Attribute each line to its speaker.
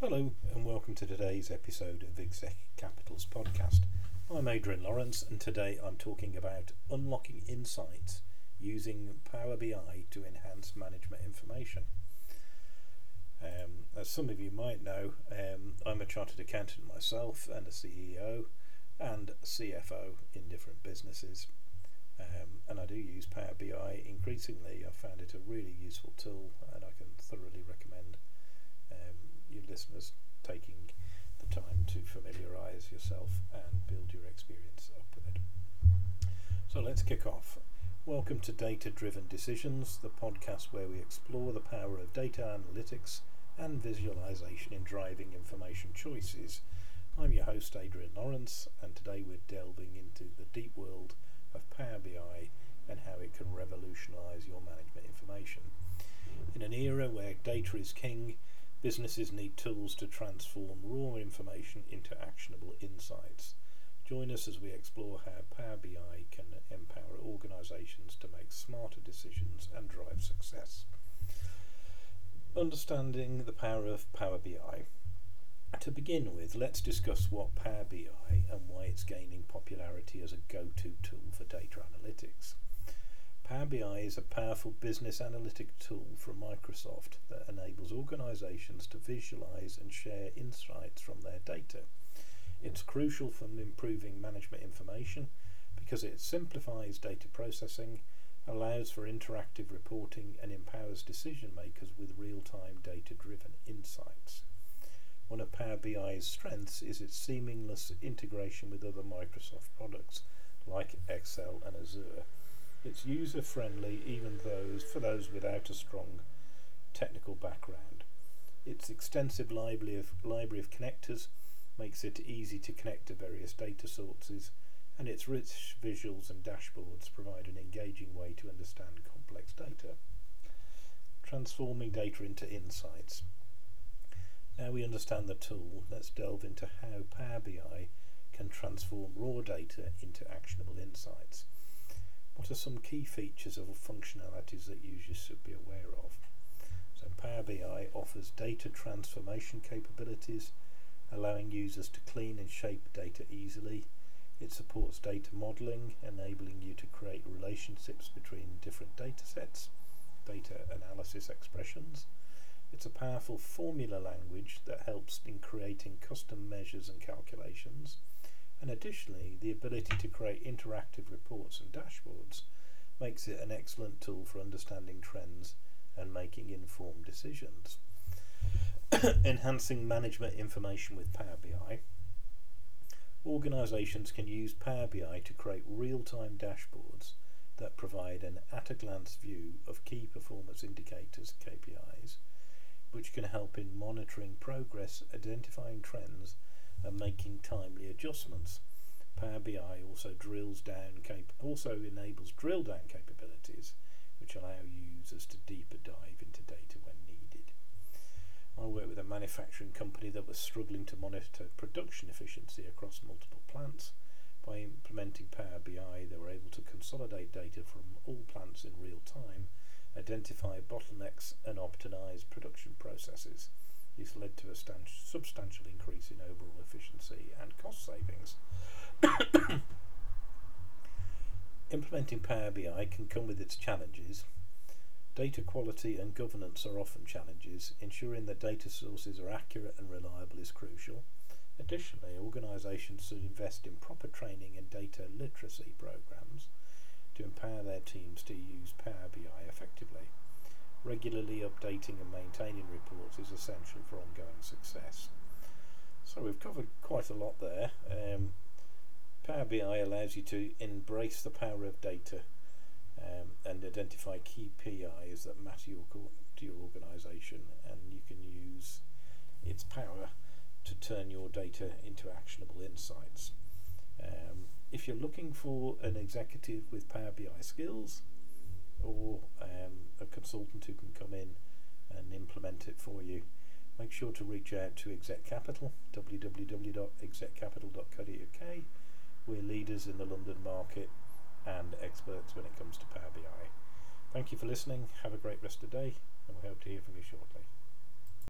Speaker 1: Hello, and welcome to today's episode of Exec Capital's podcast. I'm Adrian Lawrence, and today I'm talking about unlocking insights using Power BI to enhance management information. Um, as some of you might know, um, I'm a chartered accountant myself and a CEO and CFO in different businesses. Um, and I do use Power BI increasingly. I've found it a really useful tool, and I can thoroughly listeners taking the time to familiarise yourself and build your experience up with it. So let's kick off. Welcome to Data Driven Decisions, the podcast where we explore the power of data analytics and visualization in driving information choices. I'm your host, Adrian Lawrence, and today we're delving into the deep world of Power BI and how it can revolutionize your management information. In an era where data is king, Businesses need tools to transform raw information into actionable insights. Join us as we explore how Power BI can empower organisations to make smarter decisions and drive success. Understanding the power of Power BI. To begin with, let's discuss what Power BI and why it's gaining popularity as a go to tool for data analytics. Power BI is a powerful business analytic tool from Microsoft that enables organizations to visualize and share insights from their data. It's crucial for improving management information because it simplifies data processing, allows for interactive reporting, and empowers decision makers with real time data driven insights. One of Power BI's strengths is its seamless integration with other Microsoft products like Excel and Azure it's user friendly even those for those without a strong technical background. Its extensive library of, library of connectors makes it easy to connect to various data sources, and its rich visuals and dashboards provide an engaging way to understand complex data. Transforming data into insights. Now we understand the tool, let's delve into how Power BI can transform raw data into actionable insights. What are some key features or functionalities that users should be aware of? So Power BI offers data transformation capabilities, allowing users to clean and shape data easily. It supports data modeling, enabling you to create relationships between different data sets, data analysis expressions. It's a powerful formula language that helps in creating custom measures and calculations and additionally, the ability to create interactive reports and dashboards makes it an excellent tool for understanding trends and making informed decisions. Enhancing management information with Power BI. Organisations can use Power BI to create real time dashboards that provide an at a glance view of key performance indicators, KPIs, which can help in monitoring progress, identifying trends, and making timely adjustments. Power BI also drills down cap- also enables drill down capabilities which allow users to deeper dive into data when needed. I worked with a manufacturing company that was struggling to monitor production efficiency across multiple plants. By implementing Power BI, they were able to consolidate data from all plants in real time, identify bottlenecks, and optimize production processes. This led to a substantial increase in overall efficiency and cost savings. Implementing Power BI can come with its challenges. Data quality and governance are often challenges. Ensuring that data sources are accurate and reliable is crucial. Additionally, organisations should invest in proper training and data literacy programs to empower their teams to use Power BI effectively. Regularly updating and maintaining reports is essential for ongoing success. So we've covered quite a lot there. Um, Power BI allows you to embrace the power of data um, and identify key PIs that matter your, to your organisation, and you can use its power to turn your data into actionable insights. Um, if you're looking for an executive with Power BI skills, or um, consultant who can come in and implement it for you, make sure to reach out to Exec Capital, www.execcapital.co.uk. We're leaders in the London market and experts when it comes to Power BI. Thank you for listening. Have a great rest of the day, and we hope to hear from you shortly.